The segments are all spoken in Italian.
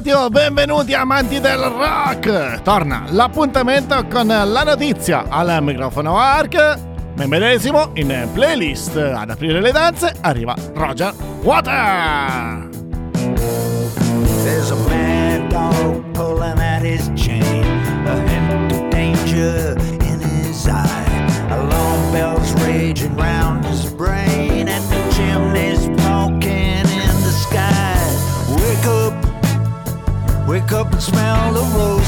Bentrovati o benvenuti amanti del rock! Torna l'appuntamento con la notizia al microfono Ark. Me medesimo in playlist. Ad aprire le danze arriva Roger Water! Wake up and smell the roses.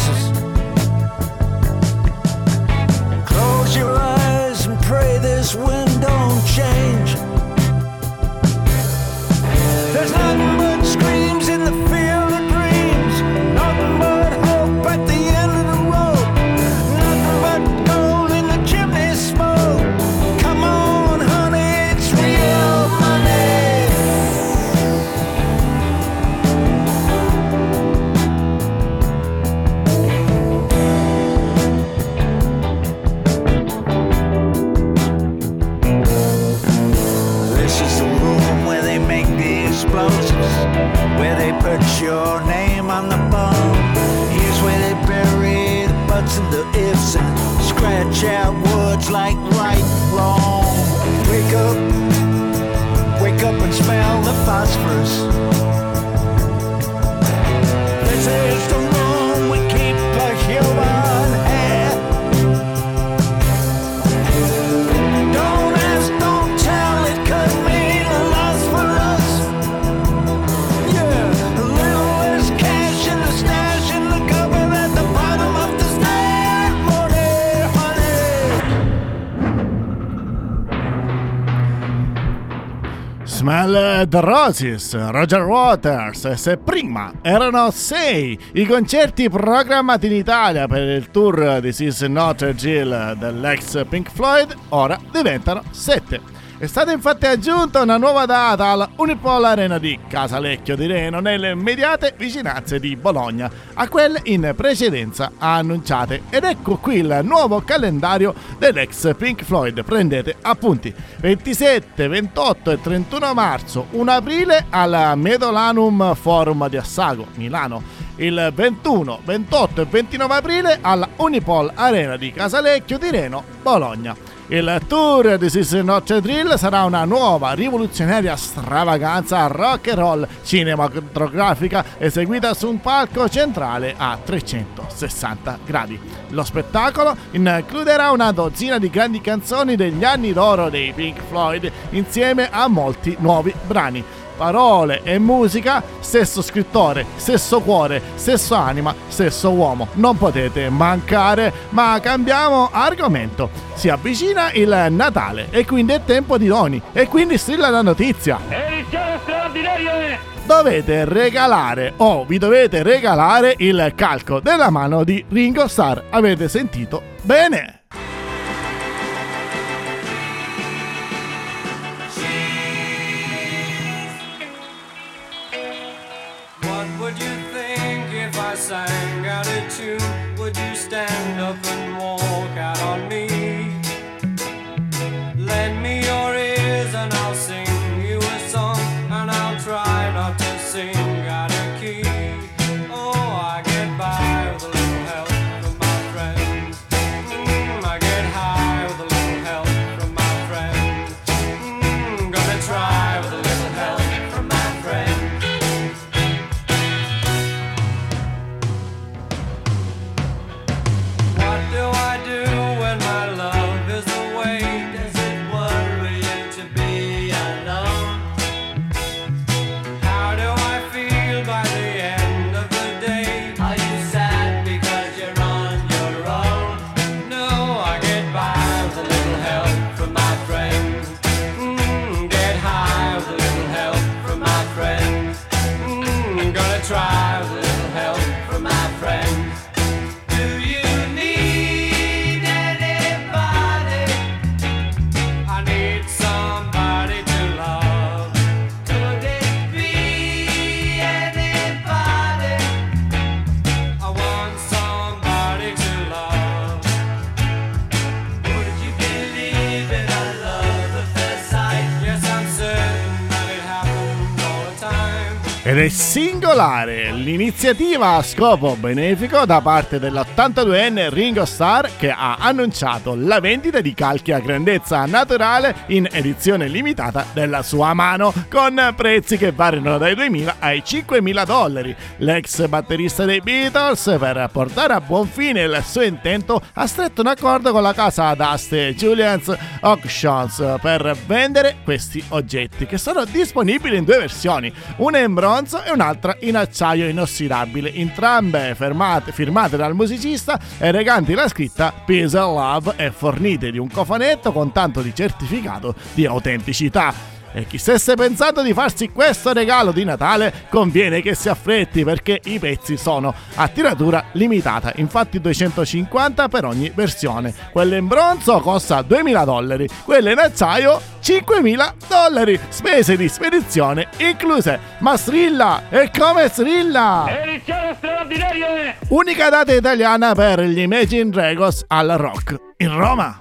The Roses, Roger Waters. Se prima erano sei i concerti programmati in Italia per il tour Is Not a Jill dell'ex Pink Floyd, ora diventano sette. È stata infatti aggiunta una nuova data alla Unipol Arena di Casalecchio di Reno nelle immediate vicinanze di Bologna, a quelle in precedenza annunciate. Ed ecco qui il nuovo calendario dell'ex Pink Floyd. Prendete appunti. 27, 28 e 31 marzo, 1 aprile al Medolanum Forum di Assago, Milano. Il 21, 28 e 29 aprile alla Unipol Arena di Casalecchio di Reno, Bologna. Il tour di a Drill sarà una nuova rivoluzionaria stravaganza rock and roll cinematografica eseguita su un palco centrale a 360 gradi. Lo spettacolo includerà una dozzina di grandi canzoni degli anni d'oro dei Pink Floyd insieme a molti nuovi brani parole e musica, stesso scrittore, stesso cuore, stesso anima, stesso uomo. Non potete mancare, ma cambiamo argomento. Si avvicina il Natale e quindi è tempo di doni e quindi strilla la notizia. Edizione straordinaria! Dovete regalare o vi dovete regalare il calco della mano di Ringo Starr. Avete sentito bene? Singolare l'iniziativa a scopo benefico da parte dell'82enne Ringo Starr che ha annunciato la vendita di calchi a grandezza naturale in edizione limitata della sua mano con prezzi che variano dai 2.000 ai 5.000 dollari. L'ex batterista dei Beatles per portare a buon fine il suo intento ha stretto un accordo con la casa d'aste Julian's Auctions per vendere questi oggetti che sono disponibili in due versioni, una in bronzo e un'altra in acciaio inossidabile, entrambe fermate, firmate dal musicista e reganti la scritta Peace and Love e fornite di un cofanetto con tanto di certificato di autenticità. E chi stesse pensando di farsi questo regalo di Natale conviene che si affretti perché i pezzi sono a tiratura limitata, infatti 250 per ogni versione. Quella in bronzo costa 2000 dollari, quella in acciaio 5000 dollari, spese di spedizione incluse. Ma strilla! E come strilla! Edizione straordinaria. Unica data italiana per gli Imagine Dragons al rock in Roma.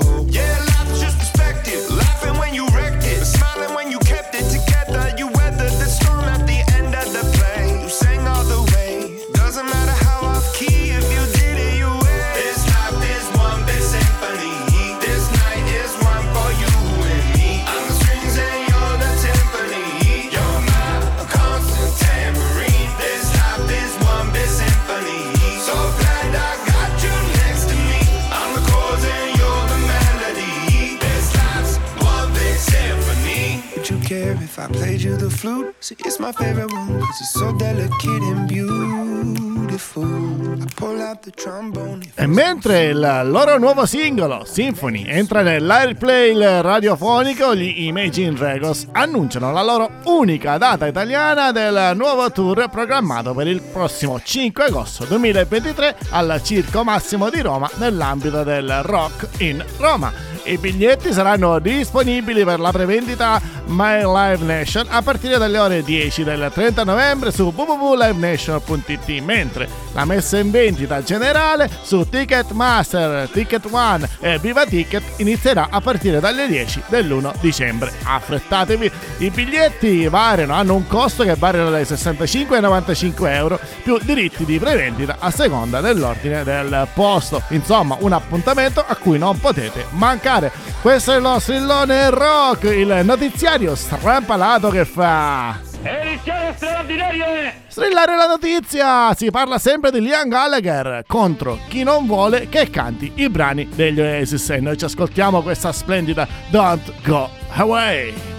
I played you the flute? See, it's my favorite one, cause it's so delicate and beautiful. I pull out the trombone. E mentre il loro nuovo singolo, Symphony, entra nell'airplay radiofonico, gli Imagine Dragons annunciano la loro unica data italiana del nuovo tour programmato per il prossimo 5 agosto 2023 al Circo Massimo di Roma nell'ambito del Rock in Roma. I biglietti saranno disponibili per la prevendita My Live Nation a partire dalle ore 10 del 30 novembre su www.livenation.it, mentre la messa in vendita generale su Ticketmaster, Ticket One e Viva Ticket inizierà a partire dalle 10 dell'1 dicembre. Affrettatevi, i biglietti variano, hanno un costo che variano dai 65 ai 95 euro più diritti di prevendita a seconda dell'ordine del posto. Insomma, un appuntamento a cui non potete mancare. Questo è nostro strillone rock, il notiziario strampalato che fa. Edizione straordinaria. Strillare la notizia! Si parla sempre di Liam Gallagher contro chi non vuole che canti i brani degli Oasis e noi ci ascoltiamo questa splendida Don't Go Away.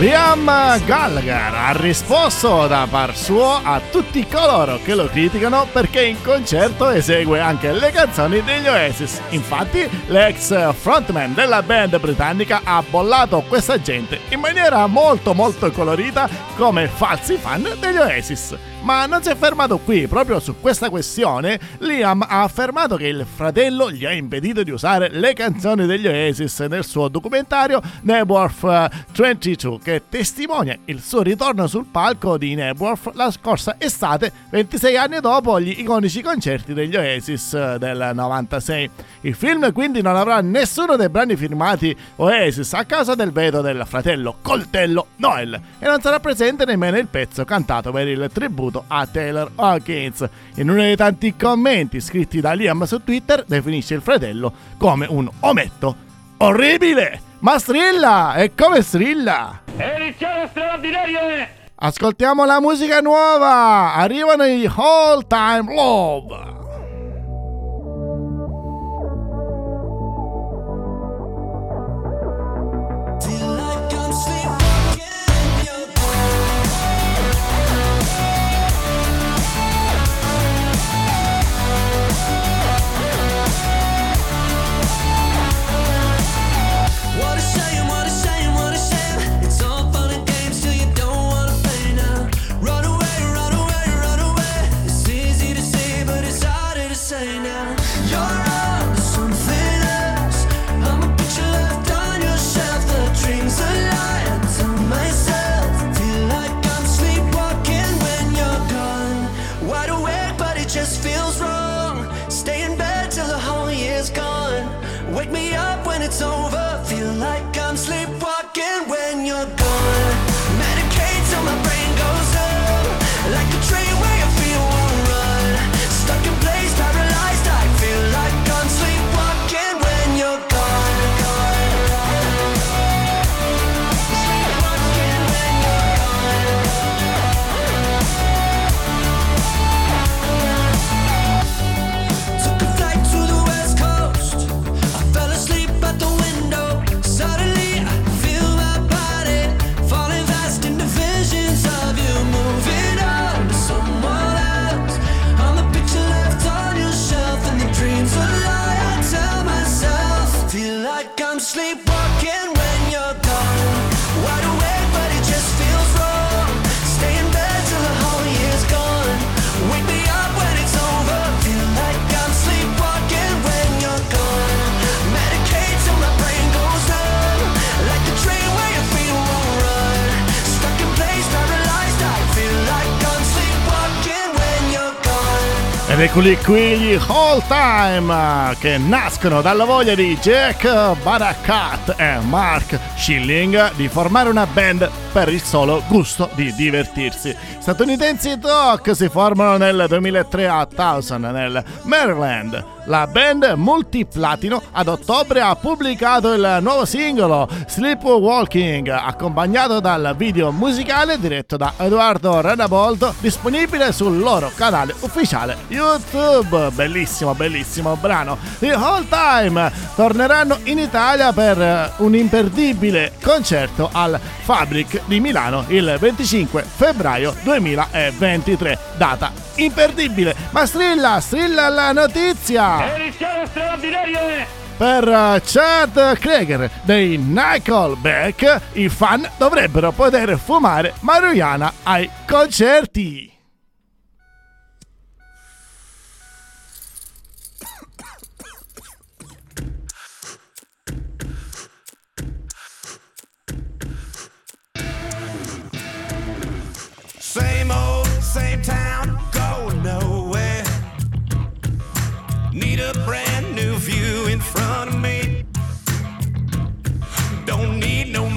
Liam Gallagher ha risposto da par suo a tutti coloro che lo criticano perché in concerto esegue anche le canzoni degli Oasis. Infatti, l'ex frontman della band britannica ha bollato questa gente in maniera molto molto colorita come falsi fan degli Oasis. Ma non si è fermato qui, proprio su questa questione Liam ha affermato che il fratello gli ha impedito di usare le canzoni degli Oasis nel suo documentario Nebworth 22 che testimonia il suo ritorno sul palco di Nebworth la scorsa estate 26 anni dopo gli iconici concerti degli Oasis del 96. Il film quindi non avrà nessuno dei brani firmati Oasis a causa del veto del fratello coltello Noel e non sarà presente nemmeno il pezzo cantato per il tributo a Taylor Hawkins. In uno dei tanti commenti scritti da Liam su Twitter definisce il fratello come un ometto orribile. Ma strilla! E come strilla? Edizione straordinaria. Ascoltiamo la musica nuova! Arrivano i All Time Love! Like I'm sleepwalking Ed eccoli qui gli All Time che nascono dalla voglia di Jack Barakat e Mark Schilling di formare una band per il solo gusto di divertirsi. Statunitensi Doc si formano nel 2003 a Towson, nel Maryland. La band multiplatino ad ottobre ha pubblicato il nuovo singolo Sleepwalking, accompagnato dal video musicale diretto da Edoardo Renaboldo, disponibile sul loro canale ufficiale YouTube. Bellissimo, bellissimo brano. The Whole Time torneranno in Italia per un imperdibile concerto al Fabric di Milano il 25 febbraio 2023. Data imperdibile, ma strilla, strilla la notizia! È... Per eh, Chad Kreger dei Nickelback, i fan dovrebbero poter fumare marijuana ai concerti. Same old, same town, a brand new view in front of me. Don't need no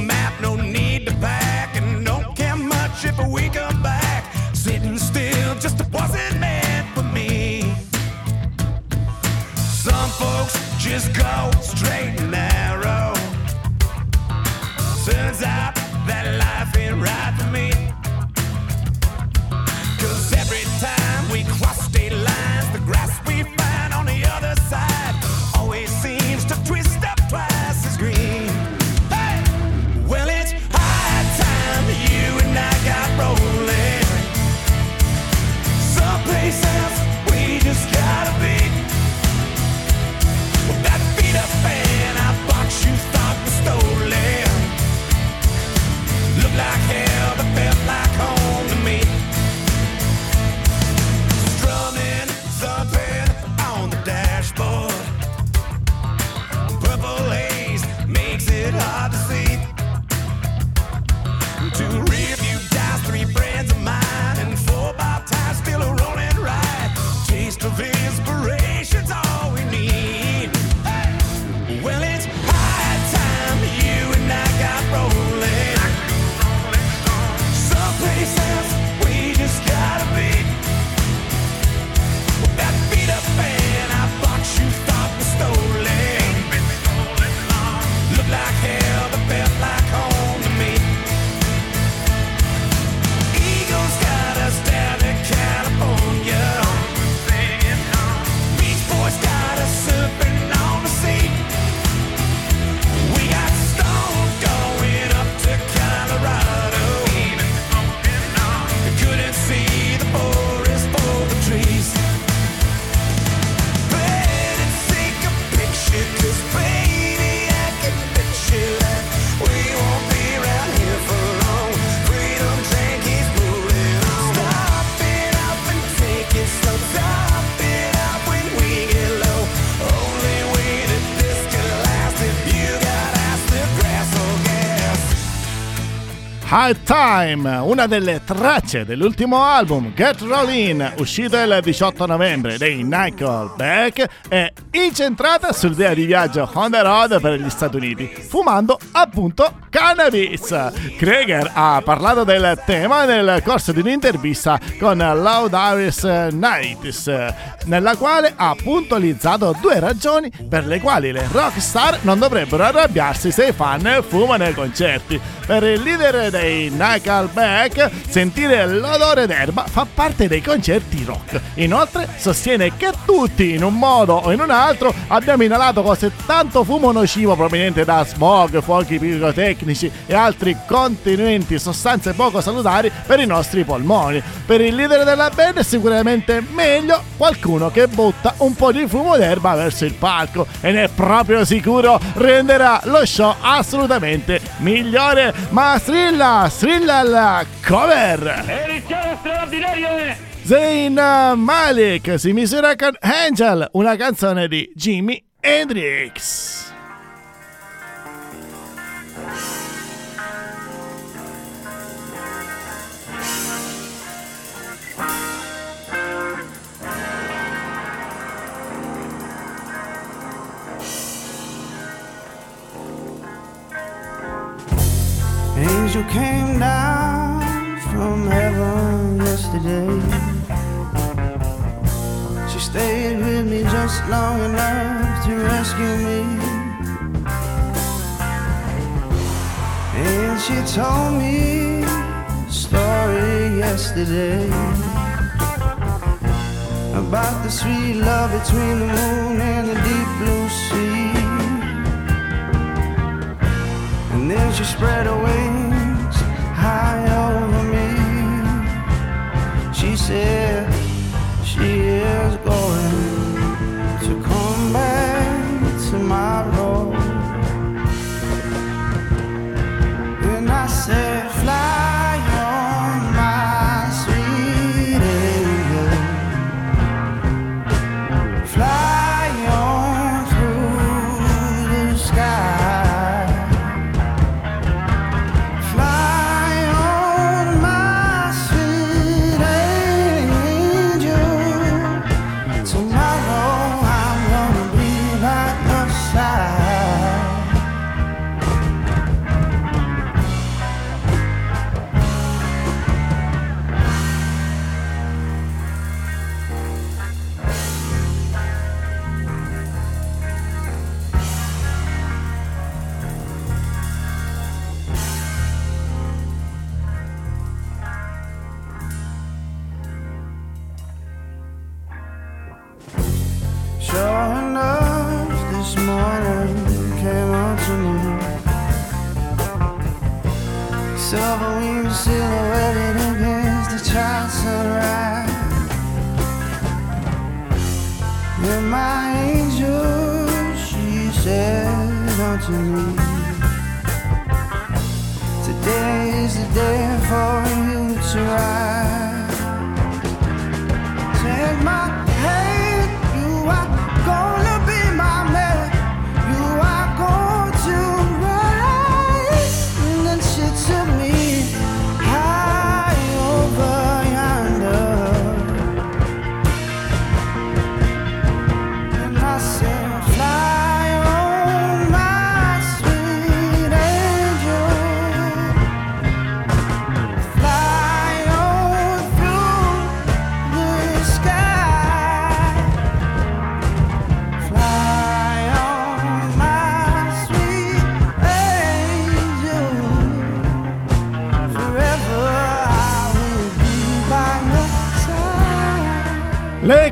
High Time, una delle tracce dell'ultimo album Get Rollin, uscito il 18 novembre dei Nickelback, è incentrata sull'idea di viaggio on the road per gli Stati Uniti, fumando appunto cannabis. Krieger ha parlato del tema nel corso di un'intervista con Loud Iris Nights, nella quale ha puntualizzato due ragioni per le quali le rockstar non dovrebbero arrabbiarsi se i fan fumano ai concerti. Per il leader dei Nickelback, sentire l'odore d'erba fa parte dei concerti rock. Inoltre, sostiene che tutti, in un modo o in un altro, abbiamo inalato così tanto fumo nocivo proveniente da smog, fuochi pirotecnici e altri contenenti sostanze poco salutari per i nostri polmoni. Per il leader della band è sicuramente meglio qualcuno che butta un po' di fumo d'erba verso il palco e ne è proprio sicuro renderà lo show assolutamente migliore. Ma strilla, strilla la cover! Edizione straordinaria! Zayn Malik si misura con Angel, una canzone di Jimi Hendrix. Angel came down from heaven yesterday. She stayed with me just long enough to rescue me. And she told me a story yesterday about the sweet love between the moon and the deep blue then she spread her wings high over me. She said Silhouetted against the child sunrise. You're my angel, she said unto me. Today is the day for you to rise. Take my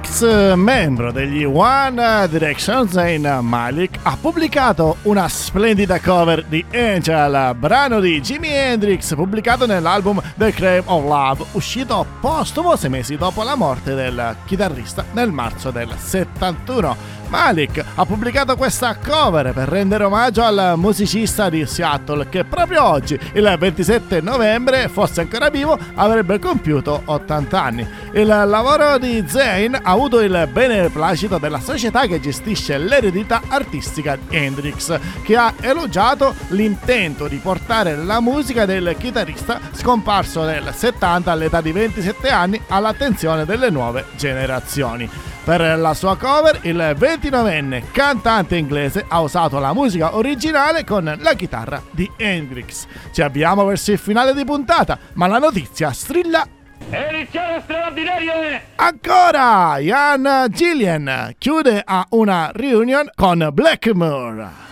L'ex membro degli One Direction, Zayn Malik, ha pubblicato una splendida cover di Angel, brano di Jimi Hendrix pubblicato nell'album The Crave of Love, uscito postumo sei mesi dopo la morte del chitarrista nel marzo del 71. Malik ha pubblicato questa cover per rendere omaggio al musicista di Seattle che proprio oggi, il 27 novembre, fosse ancora vivo, avrebbe compiuto 80 anni. Il lavoro di Zane ha avuto il beneplacito della società che gestisce l'eredità artistica di Hendrix, che ha elogiato l'intento di portare la musica del chitarrista scomparso nel 70 all'età di 27 anni all'attenzione delle nuove generazioni. Per la sua cover, il 29enne cantante inglese ha usato la musica originale con la chitarra di Hendrix. Ci avviamo verso il finale di puntata, ma la notizia strilla Edizione straordinaria ancora! Ian Gillian chiude a una reunion con Blackmore.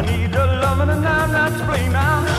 I need her loving and I'm not to blame now.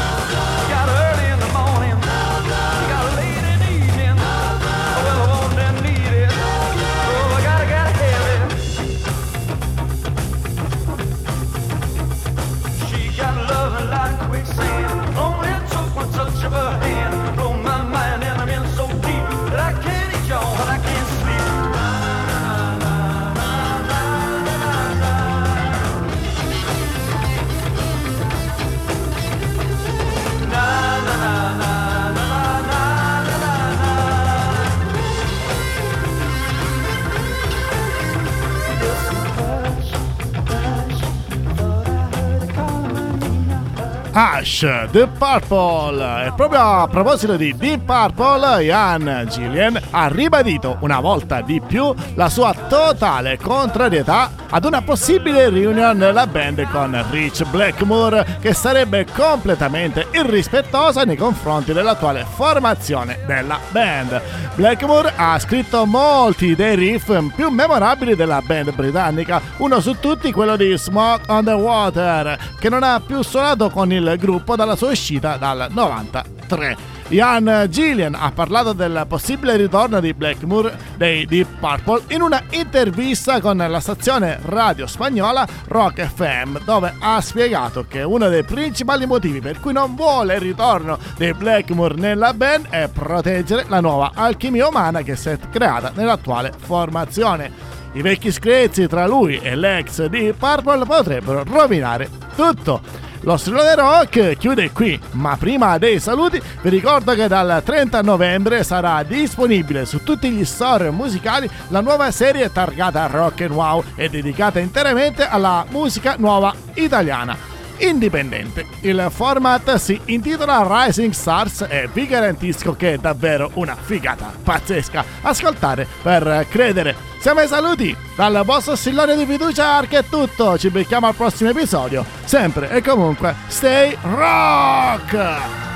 Ash, Deep Purple. E proprio a proposito di Deep Purple, Ian Gillian ha ribadito una volta di più la sua totale contrarietà ad una possibile reunion della band con Rich Blackmore, che sarebbe completamente irrispettosa nei confronti dell'attuale formazione della band. Blackmore ha scritto molti dei riff più memorabili della band britannica, uno su tutti quello di Smoke on the Water, che non ha più suonato con il gruppo dalla sua uscita dal 93. Ian Gillian ha parlato del possibile ritorno di Blackmore dei Deep Purple in una intervista con la stazione radio spagnola Rock FM, dove ha spiegato che uno dei principali motivi per cui non vuole il ritorno dei Blackmore nella band è proteggere la nuova alchimia umana che si è creata nell'attuale formazione. I vecchi screzi tra lui e l'ex di Purple potrebbero rovinare tutto. Lo Strilone Rock chiude qui, ma prima dei saluti vi ricordo che dal 30 novembre sarà disponibile su tutti gli store musicali la nuova serie targata Rock and Wow e dedicata interamente alla musica nuova italiana indipendente. Il format si intitola Rising Stars e vi garantisco che è davvero una figata pazzesca. Ascoltare per credere. Siamo ai saluti dal vostro stillone di fiducia Arc è tutto. Ci becchiamo al prossimo episodio. Sempre e comunque, stay rock!